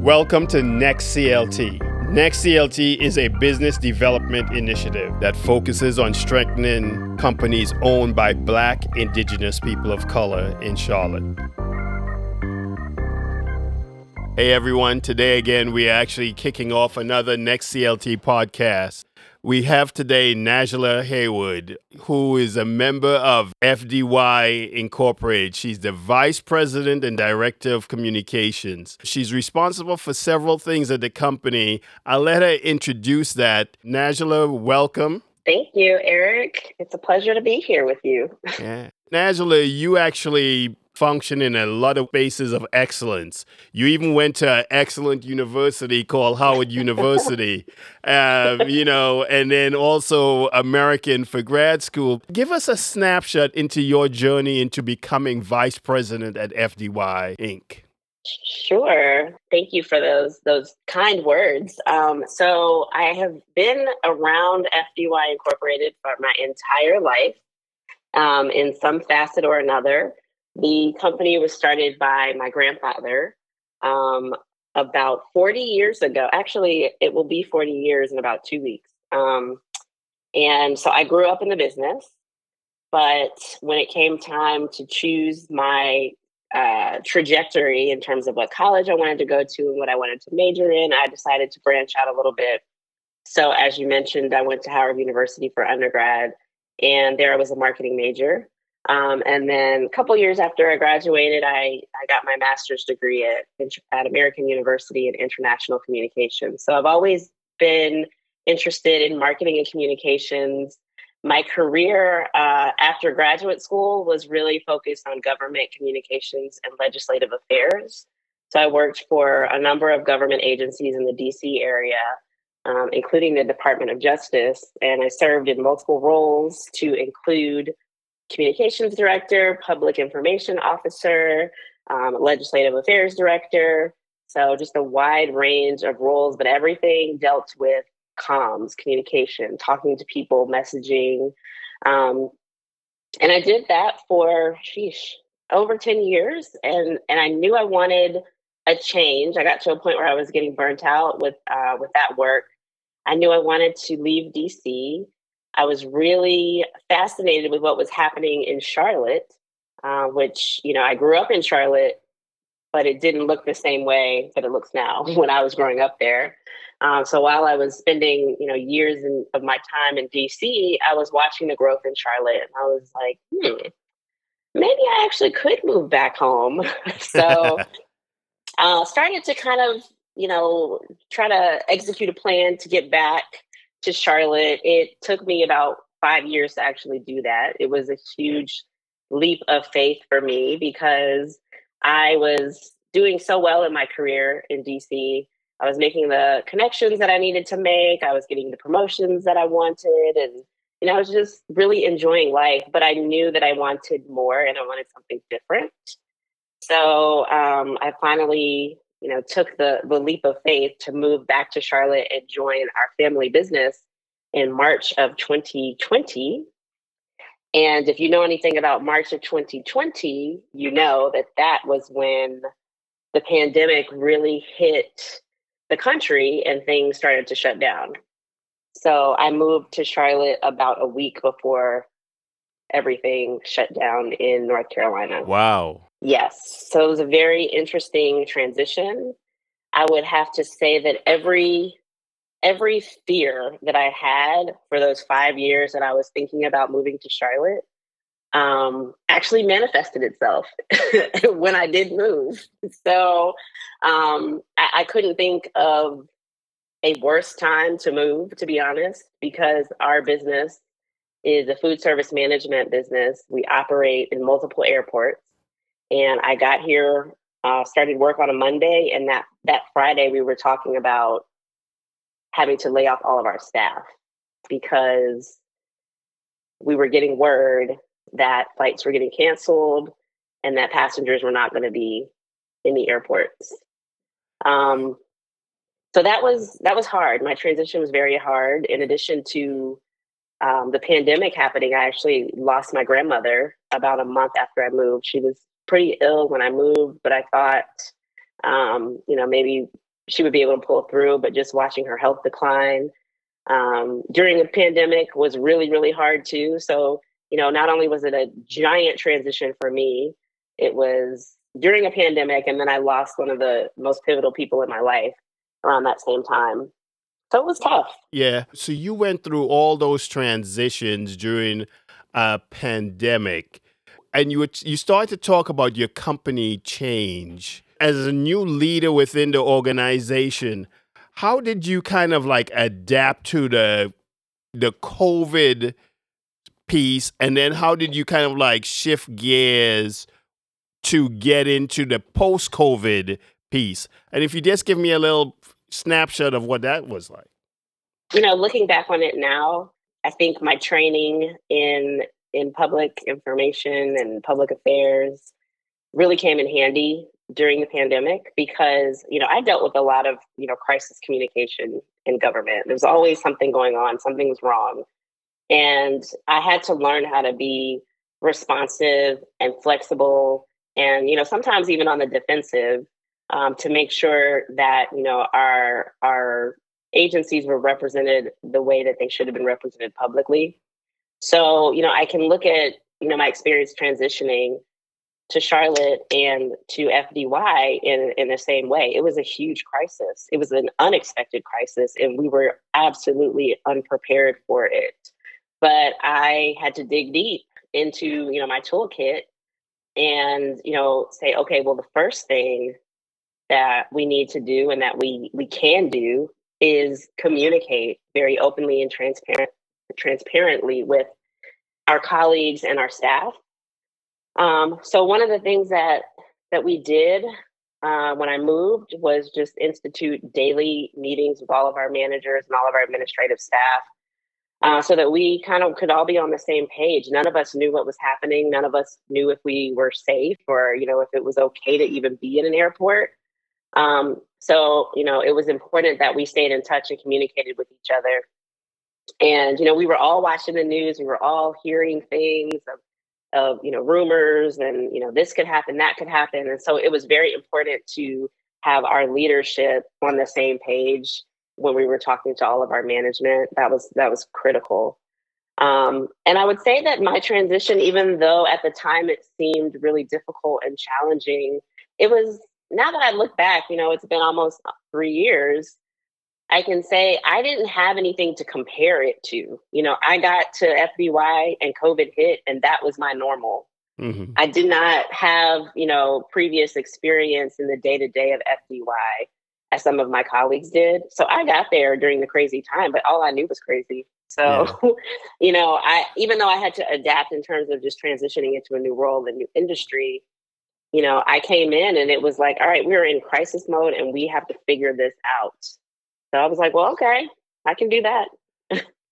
Welcome to Next CLT. Next CLT is a business development initiative that focuses on strengthening companies owned by Black, Indigenous people of color in Charlotte. Hey everyone, today again we are actually kicking off another Next CLT podcast. We have today Najla Haywood, who is a member of FDY Incorporated. She's the Vice President and Director of Communications. She's responsible for several things at the company. I'll let her introduce that. Najla, welcome. Thank you, Eric. It's a pleasure to be here with you. yeah. Najla, you actually function in a lot of bases of excellence. You even went to an excellent university called Howard University, um, you know, and then also American for grad school. Give us a snapshot into your journey into becoming vice president at FDY Inc. Sure. Thank you for those those kind words. Um, so I have been around FDY Incorporated for my entire life um, in some facet or another. The company was started by my grandfather um, about 40 years ago. Actually, it will be 40 years in about two weeks. Um, and so I grew up in the business. But when it came time to choose my uh, trajectory in terms of what college I wanted to go to and what I wanted to major in, I decided to branch out a little bit. So, as you mentioned, I went to Howard University for undergrad, and there I was a marketing major. Um, and then a couple years after I graduated, I, I got my master's degree at, at American University in International Communications. So I've always been interested in marketing and communications. My career uh, after graduate school was really focused on government communications and legislative affairs. So I worked for a number of government agencies in the DC area, um, including the Department of Justice. And I served in multiple roles to include communications director, public information officer, um, legislative affairs director. So just a wide range of roles, but everything dealt with comms, communication, talking to people, messaging. Um, and I did that for, sheesh, over 10 years. And, and I knew I wanted a change. I got to a point where I was getting burnt out with, uh, with that work. I knew I wanted to leave DC I was really fascinated with what was happening in Charlotte, uh, which, you know, I grew up in Charlotte, but it didn't look the same way that it looks now when I was growing up there. Um, so while I was spending, you know, years in, of my time in DC, I was watching the growth in Charlotte, and I was like, hmm, maybe I actually could move back home. so uh, started to kind of, you know, try to execute a plan to get back to Charlotte. It took me about five years to actually do that. It was a huge leap of faith for me because I was doing so well in my career in DC. I was making the connections that I needed to make. I was getting the promotions that I wanted. And, you know, I was just really enjoying life. But I knew that I wanted more and I wanted something different. So um, I finally you know, took the, the leap of faith to move back to Charlotte and join our family business in March of 2020. And if you know anything about March of 2020, you know that that was when the pandemic really hit the country and things started to shut down. So I moved to Charlotte about a week before everything shut down in North Carolina. Wow. Yes. So it was a very interesting transition. I would have to say that every every fear that I had for those five years that I was thinking about moving to Charlotte um, actually manifested itself when I did move. So um, I, I couldn't think of a worse time to move, to be honest, because our business is a food service management business. We operate in multiple airports. And I got here, uh, started work on a Monday, and that that Friday we were talking about having to lay off all of our staff because we were getting word that flights were getting canceled and that passengers were not going to be in the airports. Um, so that was that was hard. My transition was very hard. In addition to um, the pandemic happening, I actually lost my grandmother about a month after I moved. She was pretty ill when I moved, but I thought, um, you know, maybe she would be able to pull through, but just watching her health decline um, during a pandemic was really, really hard too. So, you know, not only was it a giant transition for me, it was during a pandemic, and then I lost one of the most pivotal people in my life around that same time. So it was tough. Yeah. So you went through all those transitions during a pandemic, and you you started to talk about your company change as a new leader within the organization. How did you kind of like adapt to the the COVID piece, and then how did you kind of like shift gears to get into the post COVID piece? And if you just give me a little snapshot of what that was like. You know, looking back on it now, I think my training in in public information and public affairs really came in handy during the pandemic because you know I dealt with a lot of you know crisis communication in government. There's always something going on, something's wrong, and I had to learn how to be responsive and flexible, and you know sometimes even on the defensive um, to make sure that you know our our agencies were represented the way that they should have been represented publicly. So you know I can look at you know my experience transitioning to Charlotte and to FDY in in the same way. It was a huge crisis. It was an unexpected crisis, and we were absolutely unprepared for it. But I had to dig deep into you know my toolkit and you know say okay well the first thing that we need to do and that we we can do is communicate very openly and transparent transparently with our colleagues and our staff. Um, so one of the things that that we did uh, when I moved was just institute daily meetings with all of our managers and all of our administrative staff, uh, so that we kind of could all be on the same page. None of us knew what was happening. None of us knew if we were safe or you know if it was okay to even be in an airport. Um, so, you know, it was important that we stayed in touch and communicated with each other. And, you know, we were all watching the news, we were all hearing things of, of, you know, rumors and, you know, this could happen, that could happen. And so it was very important to have our leadership on the same page when we were talking to all of our management. That was that was critical. Um, and I would say that my transition, even though at the time it seemed really difficult and challenging, it was now that I look back, you know, it's been almost three years. I can say I didn't have anything to compare it to. You know, I got to FDY and COVID hit, and that was my normal. Mm-hmm. I did not have, you know, previous experience in the day to day of FDY as some of my colleagues did. So I got there during the crazy time, but all I knew was crazy. So, yeah. you know, I even though I had to adapt in terms of just transitioning into a new role, a new industry, you know, I came in and it was like, all right, we're in crisis mode and we have to figure this out. So I was like, well, okay, I can do that.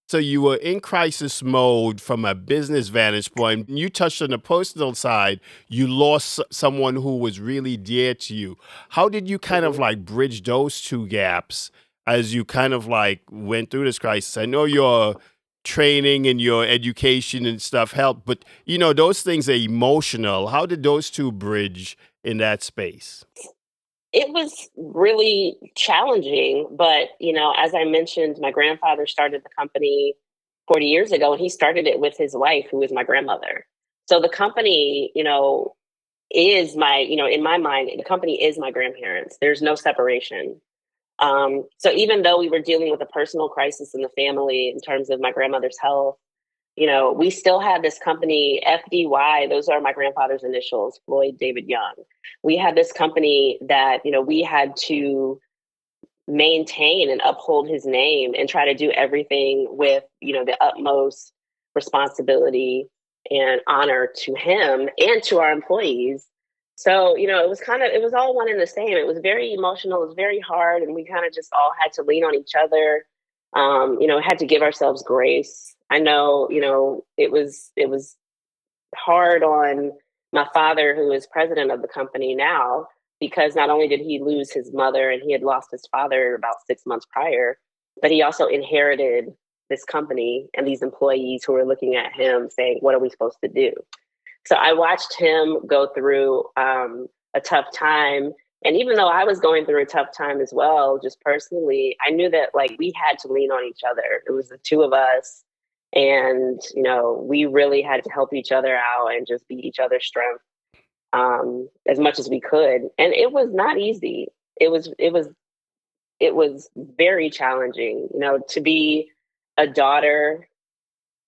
so you were in crisis mode from a business vantage point. You touched on the personal side. You lost someone who was really dear to you. How did you kind mm-hmm. of like bridge those two gaps as you kind of like went through this crisis? I know you're training and your education and stuff help but you know those things are emotional how did those two bridge in that space it was really challenging but you know as i mentioned my grandfather started the company 40 years ago and he started it with his wife who is my grandmother. So the company you know is my you know in my mind the company is my grandparents. There's no separation. Um, so even though we were dealing with a personal crisis in the family in terms of my grandmother's health, you know, we still had this company, FDY, those are my grandfather's initials, Floyd David Young. We had this company that, you know, we had to maintain and uphold his name and try to do everything with, you know, the utmost responsibility and honor to him and to our employees so, you know, it was kind of, it was all one and the same. It was very emotional, it was very hard, and we kind of just all had to lean on each other. Um, you know, had to give ourselves grace. I know, you know, it was, it was hard on my father, who is president of the company now, because not only did he lose his mother and he had lost his father about six months prior, but he also inherited this company and these employees who were looking at him saying, What are we supposed to do? So I watched him go through um, a tough time and even though I was going through a tough time as well, just personally, I knew that like we had to lean on each other. It was the two of us. And, you know, we really had to help each other out and just be each other's strength um, as much as we could. And it was not easy. It was, it was, it was very challenging, you know, to be a daughter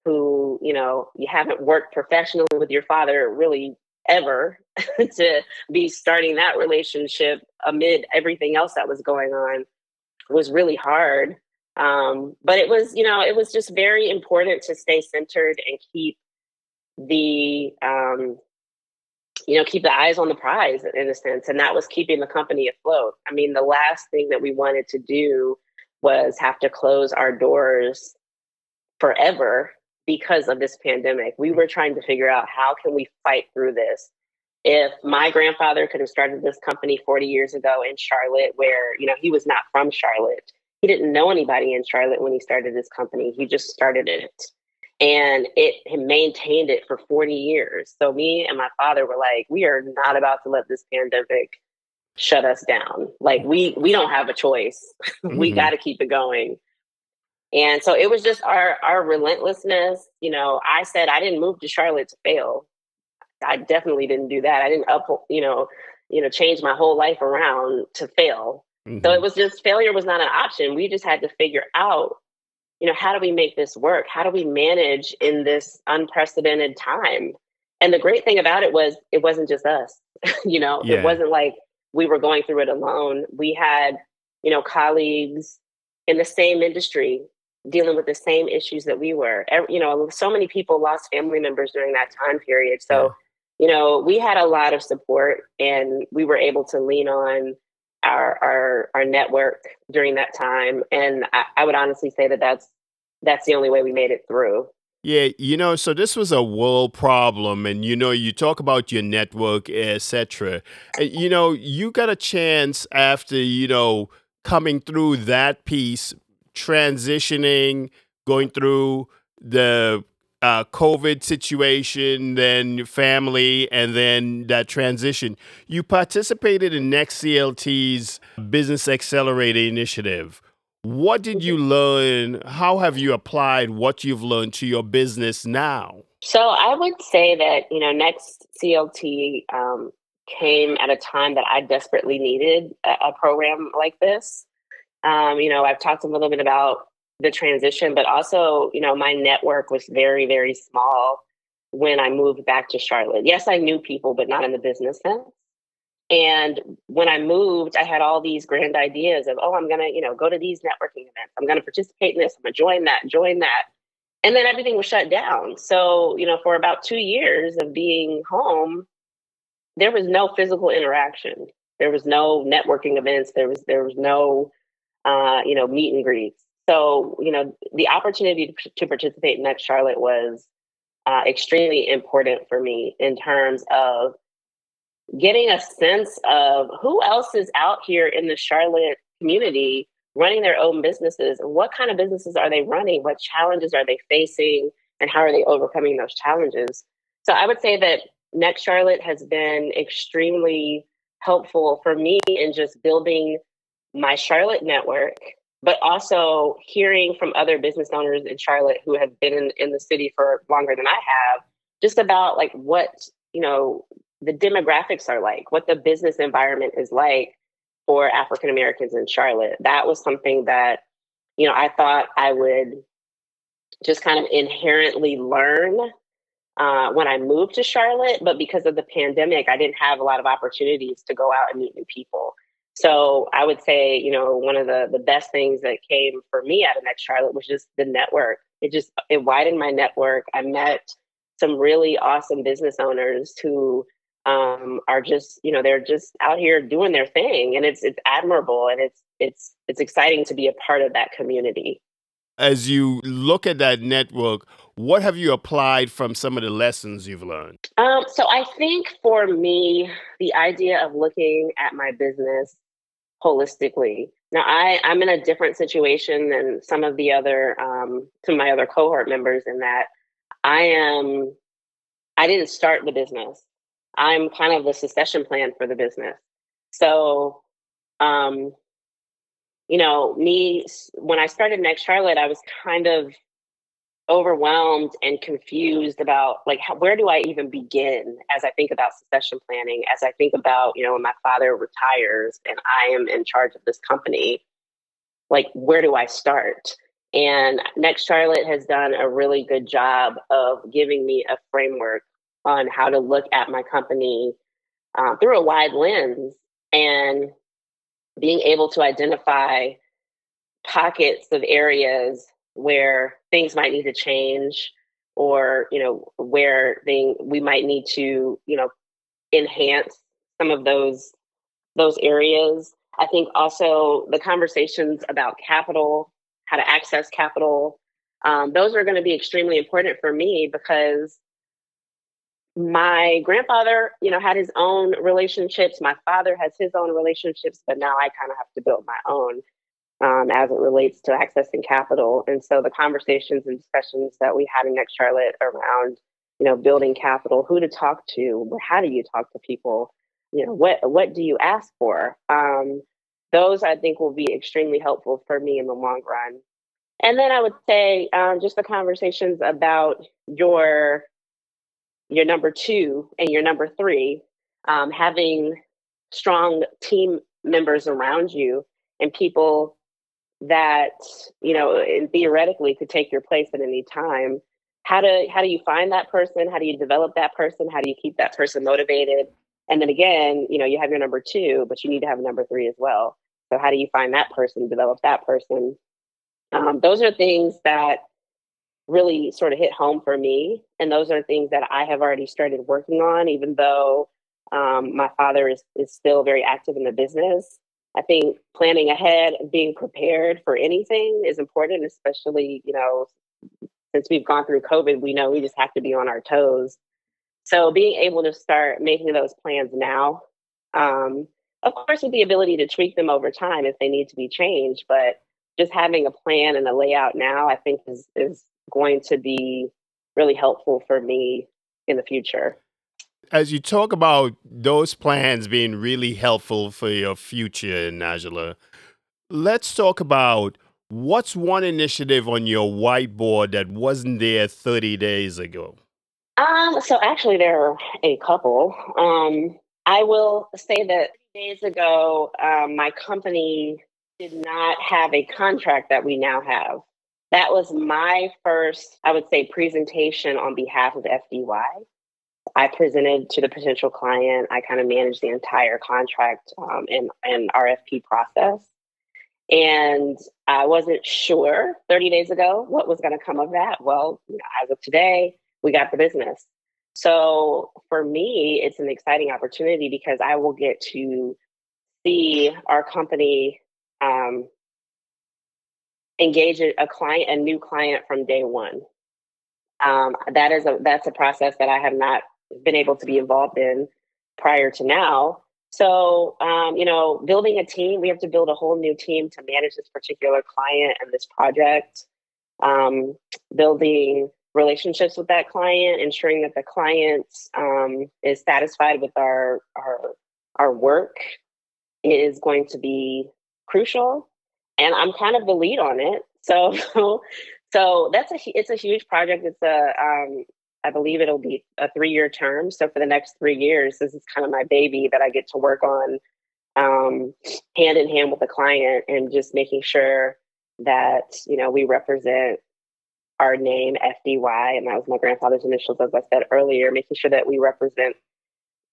who, you know, you haven't worked professionally with your father really ever to be starting that relationship amid everything else that was going on was really hard. Um, but it was, you know, it was just very important to stay centered and keep the, um, you know, keep the eyes on the prize in a sense. And that was keeping the company afloat. I mean, the last thing that we wanted to do was have to close our doors forever because of this pandemic. We were trying to figure out how can we fight through this. If my grandfather could have started this company 40 years ago in Charlotte, where you know he was not from Charlotte, he didn't know anybody in Charlotte when he started his company. He just started it, and it maintained it for 40 years. So me and my father were like, we are not about to let this pandemic shut us down. Like we we don't have a choice. Mm-hmm. we got to keep it going. And so it was just our our relentlessness. You know, I said I didn't move to Charlotte to fail. I definitely didn't do that. I didn't up, you know, you know, change my whole life around to fail. Mm-hmm. So it was just failure was not an option. We just had to figure out, you know, how do we make this work? How do we manage in this unprecedented time? And the great thing about it was it wasn't just us. you know, yeah. it wasn't like we were going through it alone. We had, you know, colleagues in the same industry dealing with the same issues that we were. You know, so many people lost family members during that time period. So, yeah. you know, we had a lot of support and we were able to lean on our our our network during that time. And I, I would honestly say that that's that's the only way we made it through. Yeah, you know, so this was a world problem, and you know, you talk about your network, etc. Uh, you know, you got a chance after you know coming through that piece, transitioning, going through the uh, COVID situation, then family, and then that transition. You participated in Next CLT's Business Accelerator Initiative. What did you learn? How have you applied what you've learned to your business now? So I would say that, you know, Next CLT um, came at a time that I desperately needed a, a program like this. Um, you know, I've talked a little bit about the transition, but also, you know, my network was very, very small when I moved back to Charlotte. Yes, I knew people, but not in the business sense. And when I moved, I had all these grand ideas of, oh, I'm going to, you know, go to these networking events. I'm going to participate in this. I'm going to join that, join that. And then everything was shut down. So, you know, for about two years of being home, there was no physical interaction. There was no networking events. There was there was no uh, you know, meet and greets. So, you know, the opportunity to, participate in Next Charlotte was uh, extremely important for me in terms of getting a sense of who else is out here in the Charlotte community running their own businesses what kind of businesses are they running? What challenges are they facing? And how are they overcoming those challenges? So I would say that Next Charlotte has been extremely helpful for me in just building my Charlotte network, but also hearing from other business owners in Charlotte who have been in, in the city for longer than I have, just about like what, you know, the demographics are like, what the business environment is like for African Americans in Charlotte. That was something that, you know, I thought I would just kind of inherently learn uh, when I moved to Charlotte. But because of the pandemic, I didn't have a lot of opportunities to go out and meet new people. So I would say, you know, one of the the best things that came for me out of Next Charlotte was just the network. It just it widened my network. I met some really awesome business owners who um, are just, you know, they're just out here doing their thing, and it's it's admirable and it's it's it's exciting to be a part of that community. As you look at that network, what have you applied from some of the lessons you've learned? Um, so I think for me, the idea of looking at my business holistically. Now I, I'm in a different situation than some of the other um, some of my other cohort members in that I am I didn't start the business. I'm kind of the succession plan for the business. So, um, you know, me when I started Next Charlotte, I was kind of overwhelmed and confused about like how, where do I even begin as I think about succession planning, as I think about, you know, when my father retires and I am in charge of this company, like where do I start? And Next Charlotte has done a really good job of giving me a framework on how to look at my company uh, through a wide lens and being able to identify pockets of areas where things might need to change or you know where thing we might need to you know enhance some of those those areas. I think also the conversations about capital how to access capital um, those are going to be extremely important for me because my grandfather you know had his own relationships. My father has his own relationships but now i kind of have to build my own um, as it relates to accessing capital. And so the conversations and discussions that we had in Next Charlotte around, you know, building capital, who to talk to, how do you talk to people, you know, what what do you ask for? Um, those I think will be extremely helpful for me in the long run. And then I would say um, just the conversations about your your number two and your number three, um, having strong team members around you and people that you know theoretically could take your place at any time. How do how do you find that person? How do you develop that person? How do you keep that person motivated? And then again you know you have your number two but you need to have a number three as well. So how do you find that person develop that person? Um, those are things that really sort of hit home for me and those are things that i have already started working on even though um, my father is, is still very active in the business I think planning ahead and being prepared for anything is important, especially, you know, since we've gone through COVID, we know we just have to be on our toes. So being able to start making those plans now, um, of course, with the ability to tweak them over time if they need to be changed, but just having a plan and a layout now, I think is is going to be really helpful for me in the future as you talk about those plans being really helpful for your future, Najla, let's talk about what's one initiative on your whiteboard that wasn't there 30 days ago? Um, so actually there are a couple. Um, I will say that days ago, um, my company did not have a contract that we now have. That was my first, I would say, presentation on behalf of FDY. I presented to the potential client. I kind of managed the entire contract um, and, and RFP process. And I wasn't sure 30 days ago what was going to come of that. Well, you know, as of today, we got the business. So for me, it's an exciting opportunity because I will get to see our company um, engage a client, a new client from day one. Um, that is a that's a process that I have not been able to be involved in prior to now. So, um, you know, building a team, we have to build a whole new team to manage this particular client and this project. Um, building relationships with that client, ensuring that the client um, is satisfied with our our our work is going to be crucial. And I'm kind of the lead on it. So, so that's a it's a huge project. It's a um, I believe it'll be a three year term. So for the next three years, this is kind of my baby that I get to work on um, hand in hand with the client and just making sure that, you know, we represent our name, FDY, and that was my grandfather's initials, as I said earlier, making sure that we represent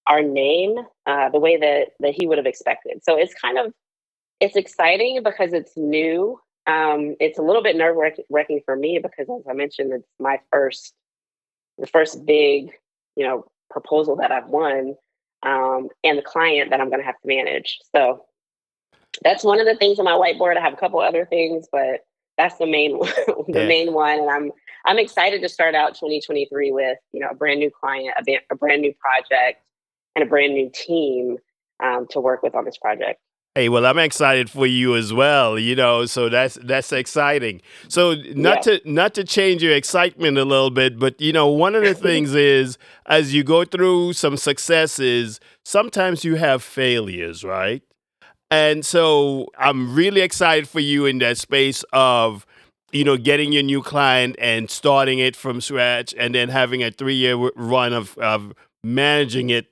our name uh, the way that, that he would have expected. So it's kind of, it's exciting because it's new. Um, it's a little bit nerve wracking for me because, as I mentioned, it's my first the first big, you know, proposal that I've won, um, and the client that I'm going to have to manage. So that's one of the things on my whiteboard. I have a couple other things, but that's the main the yeah. main one. And I'm I'm excited to start out 2023 with you know a brand new client, a, a brand new project, and a brand new team um, to work with on this project. Hey, well, I'm excited for you as well. You know, so that's that's exciting. So not Yeah. to not to change your excitement a little bit, but you know, one of the things is as you go through some successes, sometimes you have failures, right? And so I'm really excited for you in that space of, you know, getting your new client and starting it from scratch and then having a three year run of, of managing it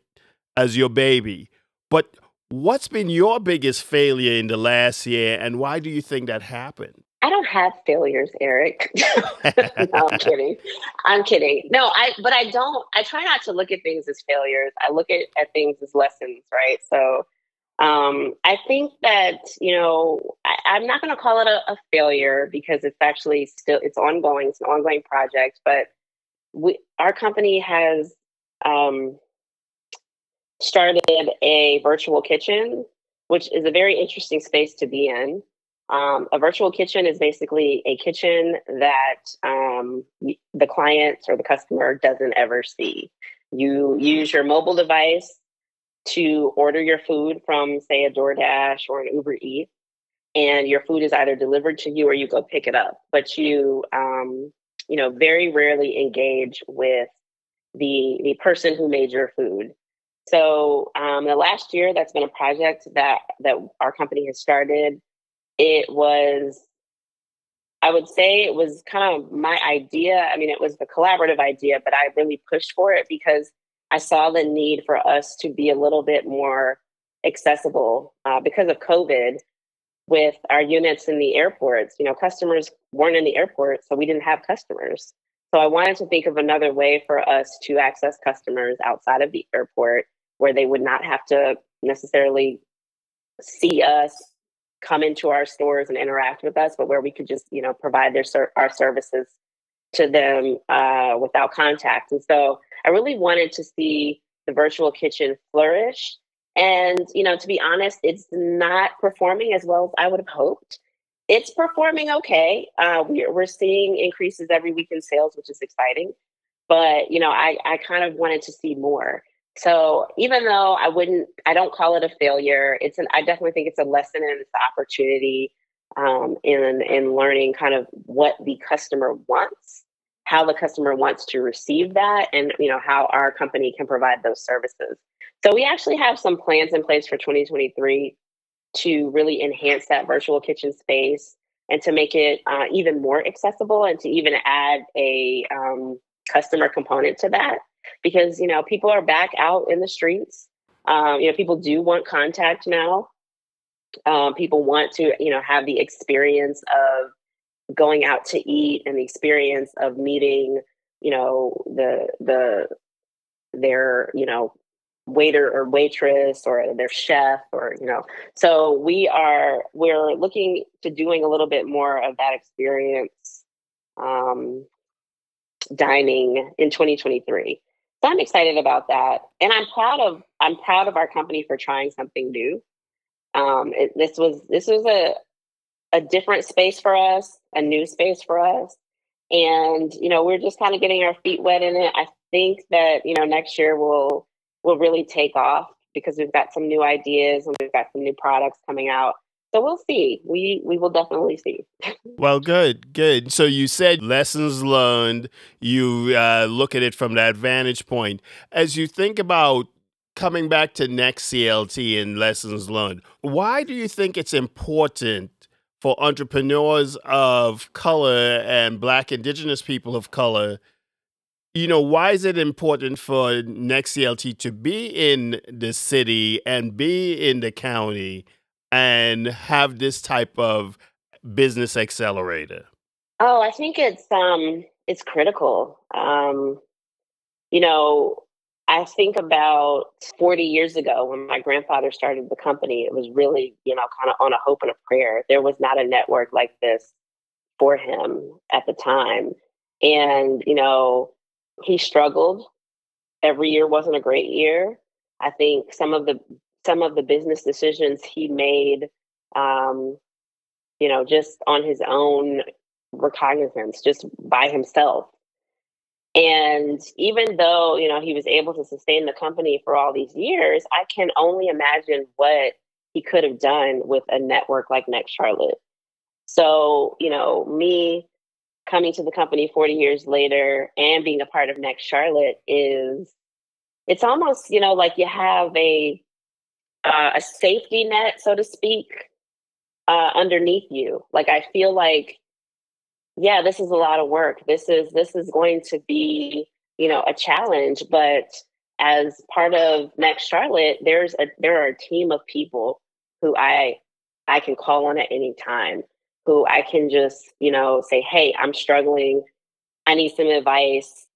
as your baby. But what's been your biggest failure in the last year and why do you think that happened? I don't have failures, Eric. no, I'm kidding. I'm kidding. No, I but I don't I try not to look at things as failures. I look at, at things as lessons, right? So um I think that, you know, I, I'm not gonna call it a, a failure because it's actually still it's ongoing, it's an ongoing project, but we our company has um started a virtual kitchen, which is a very interesting space to be in. Um, a virtual kitchen is basically a kitchen that um, the client or the customer doesn't ever see. You use your mobile device to order your food from, say, a DoorDash or an Uber Eats, and your food is either delivered to you or you go pick it up. But you, um, you know, very rarely engage with the the person who made your food. So um, the last year, that's been a project that that our company has started. It was, I would say, it was kind of my idea. I mean, it was the collaborative idea, but I really pushed for it because I saw the need for us to be a little bit more accessible uh, because of COVID. With our units in the airports, you know, customers weren't in the airport, so we didn't have customers. So I wanted to think of another way for us to access customers outside of the airport where they would not have to necessarily see us come into our stores and interact with us, but where we could just, you know, provide their ser- our services to them uh, without contact. And so I really wanted to see the virtual kitchen flourish. And, you know, to be honest, it's not performing as well as I would have hoped. It's performing okay. Uh, we're, we're seeing increases every week in sales, which is exciting. But, you know, I, I kind of wanted to see more. So even though I wouldn't, I don't call it a failure. It's an, I definitely think it's a lesson and it's an opportunity um, in in learning kind of what the customer wants, how the customer wants to receive that, and you know how our company can provide those services. So we actually have some plans in place for 2023 to really enhance that virtual kitchen space and to make it uh, even more accessible and to even add a um, customer component to that because you know people are back out in the streets. Um, you know people do want contact now. Um, people want to you know have the experience of going out to eat and the experience of meeting you know the the their you know waiter or waitress or their chef or you know. So we are we're looking to doing a little bit more of that experience um, dining in 2023 so i'm excited about that. And i'm proud of i'm proud of our company for trying something new. Um, it, this was this was a a different space for us a new space for us. And you know we're just kind of getting our feet wet in it. I think that you know next year will will really take off because we've got some new ideas and we've got some new products coming out so we'll see we we will definitely see Well, good, good. So you said lessons learned. You uh, look at it from that vantage point. As you think about coming back to next CLT and lessons learned, why do you think it's important for entrepreneurs of color and Black Indigenous people of color? You know, why is it important for next CLT to be in the city and be in the county and have this type of business accelerator? oh i think it's um it's critical. Um you know i think about 40 years ago when my grandfather started the company it was really you know kind of on a hope and a prayer. There was not a network like this for him at the time. And you know he struggled. Every year wasn't a great year. I think some of the some of the business decisions he made um you know just on his own recognizance just by himself and even though, you know, he was able to sustain the company for all these years, I can only imagine what he could have done with a network like Next Charlotte. So, you know, me coming to the company 40 years later and being a part of Next Charlotte is it's almost, you know, like you have a uh, a safety net, so to speak, uh, underneath you. Like I feel like, yeah, this is a lot of work. This is this is going to be, you know, a challenge. But as part of Next Charlotte, there's a there are a team of people who I I can call on at any time, who I can just, you know, say, hey, I'm struggling. I need some advice.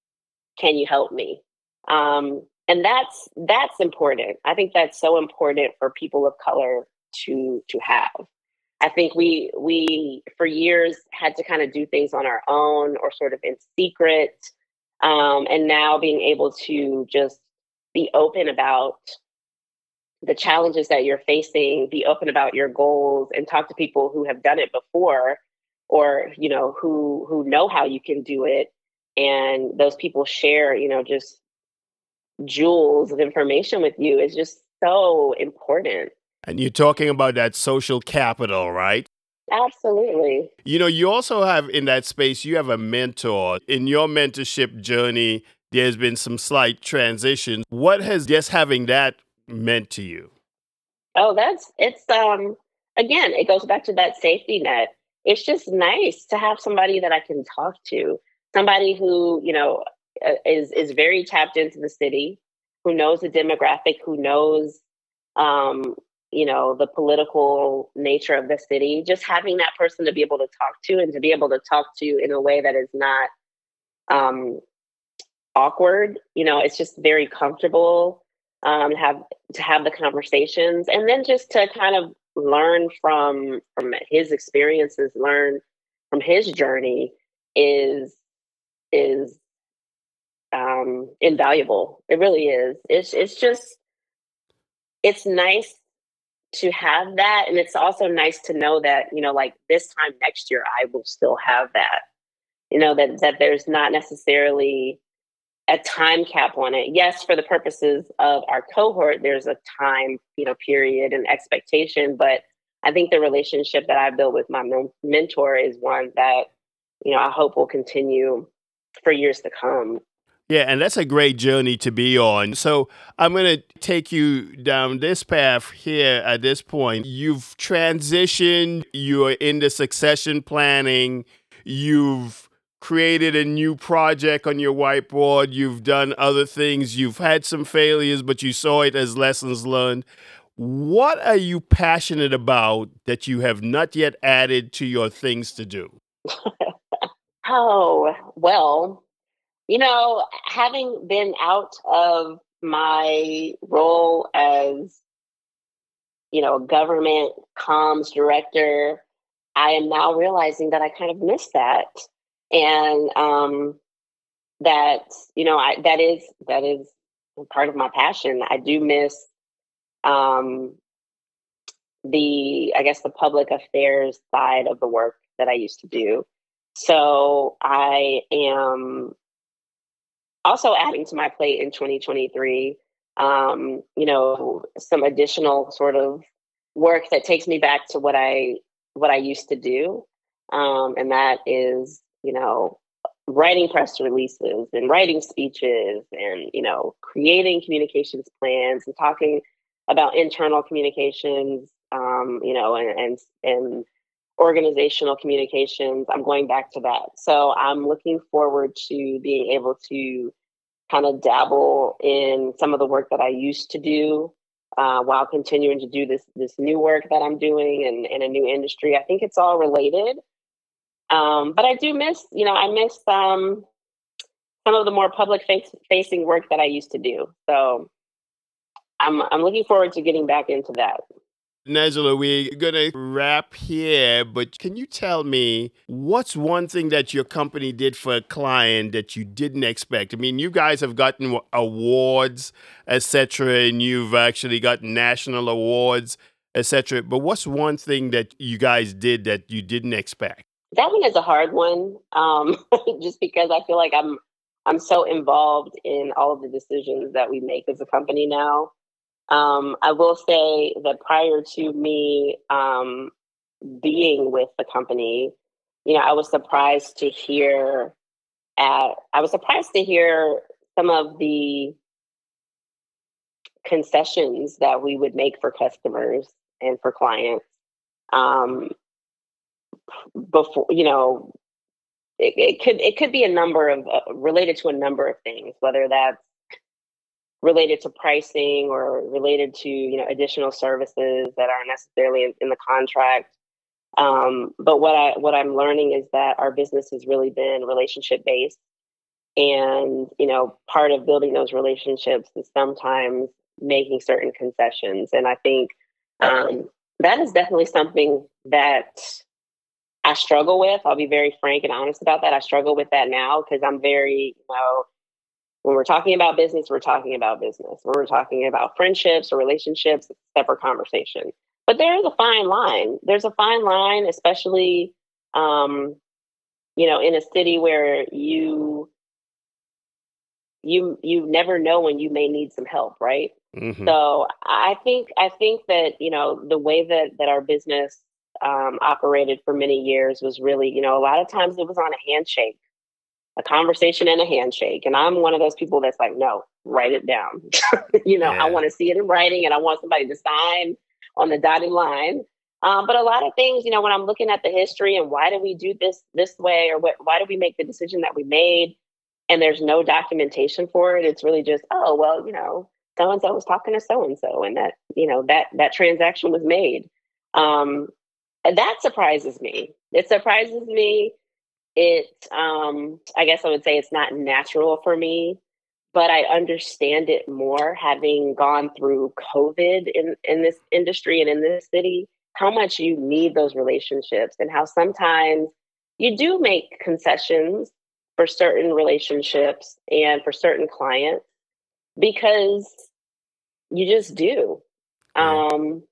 Can you help me? Um, and that's that's important. I think that's so important for people of color to to have. I think we we for years had to kind of do things on our own or sort of in secret, um, and now being able to just be open about the challenges that you're facing, be open about your goals, and talk to people who have done it before, or you know who who know how you can do it, and those people share you know just jewels of information with you is just so important. And you're talking about that social capital, right? Absolutely. You know, you also have in that space, you have a mentor. In your mentorship journey, there's been some slight transition. What has just having that meant to you? Oh, that's it's um again, it goes back to that safety net. It's just nice to have somebody that I can talk to. Somebody who, you know, is is very tapped into the city, who knows the demographic, who knows um, you know, the political nature of the city. Just having that person to be able to talk to and to be able to talk to in a way that is not um awkward, you know, it's just very comfortable um, have to have the conversations and then just to kind of learn from from his experiences learn from his journey is is um invaluable it really is it's it's just it's nice to have that and it's also nice to know that you know like this time next year i will still have that you know that that there's not necessarily a time cap on it. Yes, for the purposes of our cohort, there's a time, you know, period and expectation, but I think the relationship that I built with my mentor is one that, you know, I hope will continue for years to come. Yeah, and that's a great journey to be on. So I'm going to take you down this path here at this point. You've transitioned, you're in the succession planning, you've created a new project on your whiteboard, you've done other things, you've had some failures, but you saw it as lessons learned. What are you passionate about that you have not yet added to your things to do? oh, well, you know, having been out of my role as, you know, government comms director, I am now realizing that I kind of missed that and um, that you know I, that is that is part of my passion. I do miss um, the I guess the public affairs side of the work that I used to do. So I am also adding to my plate in 2023. Um, you know, some additional sort of work that takes me back to what I what I used to do, um, and that is you know, writing press releases and writing speeches and, you know, creating communications plans and talking about internal communications, um, you know, and, and, and organizational communications. I'm going back to that. So I'm looking forward to being able to kind of dabble in some of the work that I used to do uh, while continuing to do this this new work that I'm doing in, in a new industry. I think it's all related. Um, but I do miss, you know, I miss um, some of the more public face- facing work that I used to do. So I'm I'm looking forward to getting back into that. Najla, we're going to wrap here, but can you tell me what's one thing that your company did for a client that you didn't expect? I mean, you guys have gotten awards, etc., and you've actually gotten national awards, etc. But what's one thing that you guys did that you didn't expect? That one is a hard one, um, just because I feel like I'm I'm so involved in all of the decisions that we make as a company now. Um, I will say that prior to me um, being with the company, you know, I was surprised to hear at I was surprised to hear some of the concessions that we would make for customers and for clients. Um, before you know it, it, could it could be a number of uh, related to a number of things whether that's related to pricing or related to you know additional services that aren't necessarily in, in the contract um, but what i what i'm learning is that our business has really been relationship based and you know part of building those relationships is sometimes making certain concessions and i think um, that is definitely something that I struggle with. I'll be very frank and honest about that. I struggle with that now because I'm very, you know, when we're talking about business, we're talking about business. When we're talking about friendships or relationships, it's a separate conversation. But there is a fine line. There's a fine line, especially, um, you know, in a city where you you you never know when you may need some help, right? Mm-hmm. So I think I think that you know the way that that our business um, operated for many years was really you know a lot of times it was on a handshake, a conversation and a handshake, and I'm one of those people that's like no, write it down. you know yeah. I want to see it in writing, and I want somebody to sign on the dotted line. Um, but a lot of things, you know, when I'm looking at the history and why did we do this this way, or what, why did we make the decision that we made, and there's no documentation for it, it's really just oh well, you know so and so was talking to so and so, and that you know that that transaction was made. Um, and that surprises me. It surprises me. It, um, I guess I would say it's not natural for me, but I understand it more having gone through COVID in in this industry and in this city. How much you need those relationships, and how sometimes you do make concessions for certain relationships and for certain clients because you just do. Um,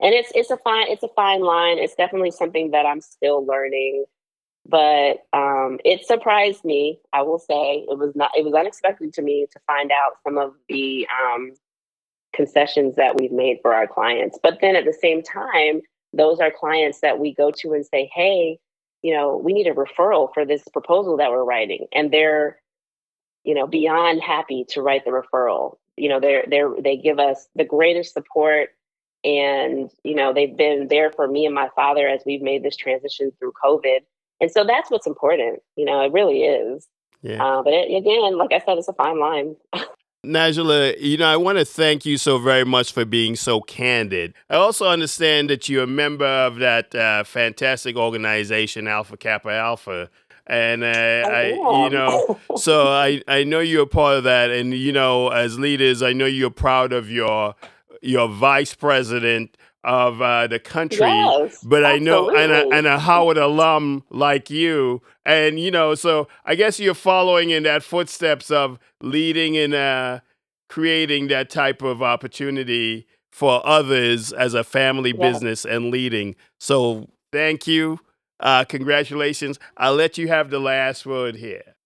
and it's it's a fine it's a fine line. It's definitely something that I'm still learning. But um, it surprised me. I will say it was not. It was unexpected to me to find out some of the um, concessions that we've made for our clients. But then at the same time, those are clients that we go to and say, "Hey, you know, we need a referral for this proposal that we're writing," and they're you know beyond happy to write the referral you know they're they're they give us the greatest support and you know they've been there for me and my father as we've made this transition through covid and so that's what's important you know it really is. Yeah. Uh, but it, again like i said it's a fine line. Najla, you know, I want to thank you so very much for being so candid. I also understand that you're a member of that uh, fantastic organization, Alpha Kappa Alpha, and uh, I, you know, so I I know you're a part of that, and you know, as leaders, I know you're proud of your your vice president of uh, the country, yes, but I know and a, and a Howard alum like you, and you know, so I guess you're following in that footsteps of leading and uh, creating that type of opportunity for others as a family business and leading. So thank you uh, congratulations. I'll let you have the last word here.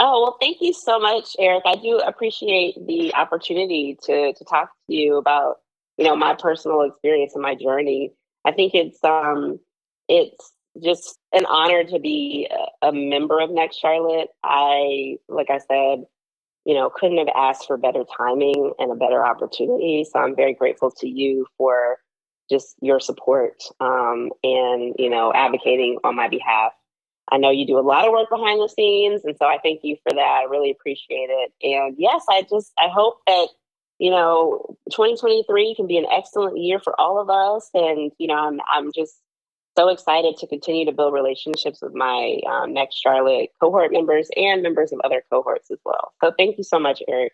Oh, well, thank you so much, Eric. I do appreciate the opportunity to, to talk to you about, you know, my personal experience and my journey. I think it's um it's just an honor to be a, member of Next Charlotte. I, like I said, you know, couldn't have asked for better timing and a better opportunity. So I'm very grateful to you for just your support um, and you know advocating on my behalf. I know you do a lot of work behind the scenes, and so I thank you for that. I really appreciate it. And yes, I just I hope that you know 2023 can be an excellent year for all of us. And you know I'm I'm just so excited to continue to build relationships with my um, next Charlotte cohort members and members of other cohorts as well. So thank you so much, Eric.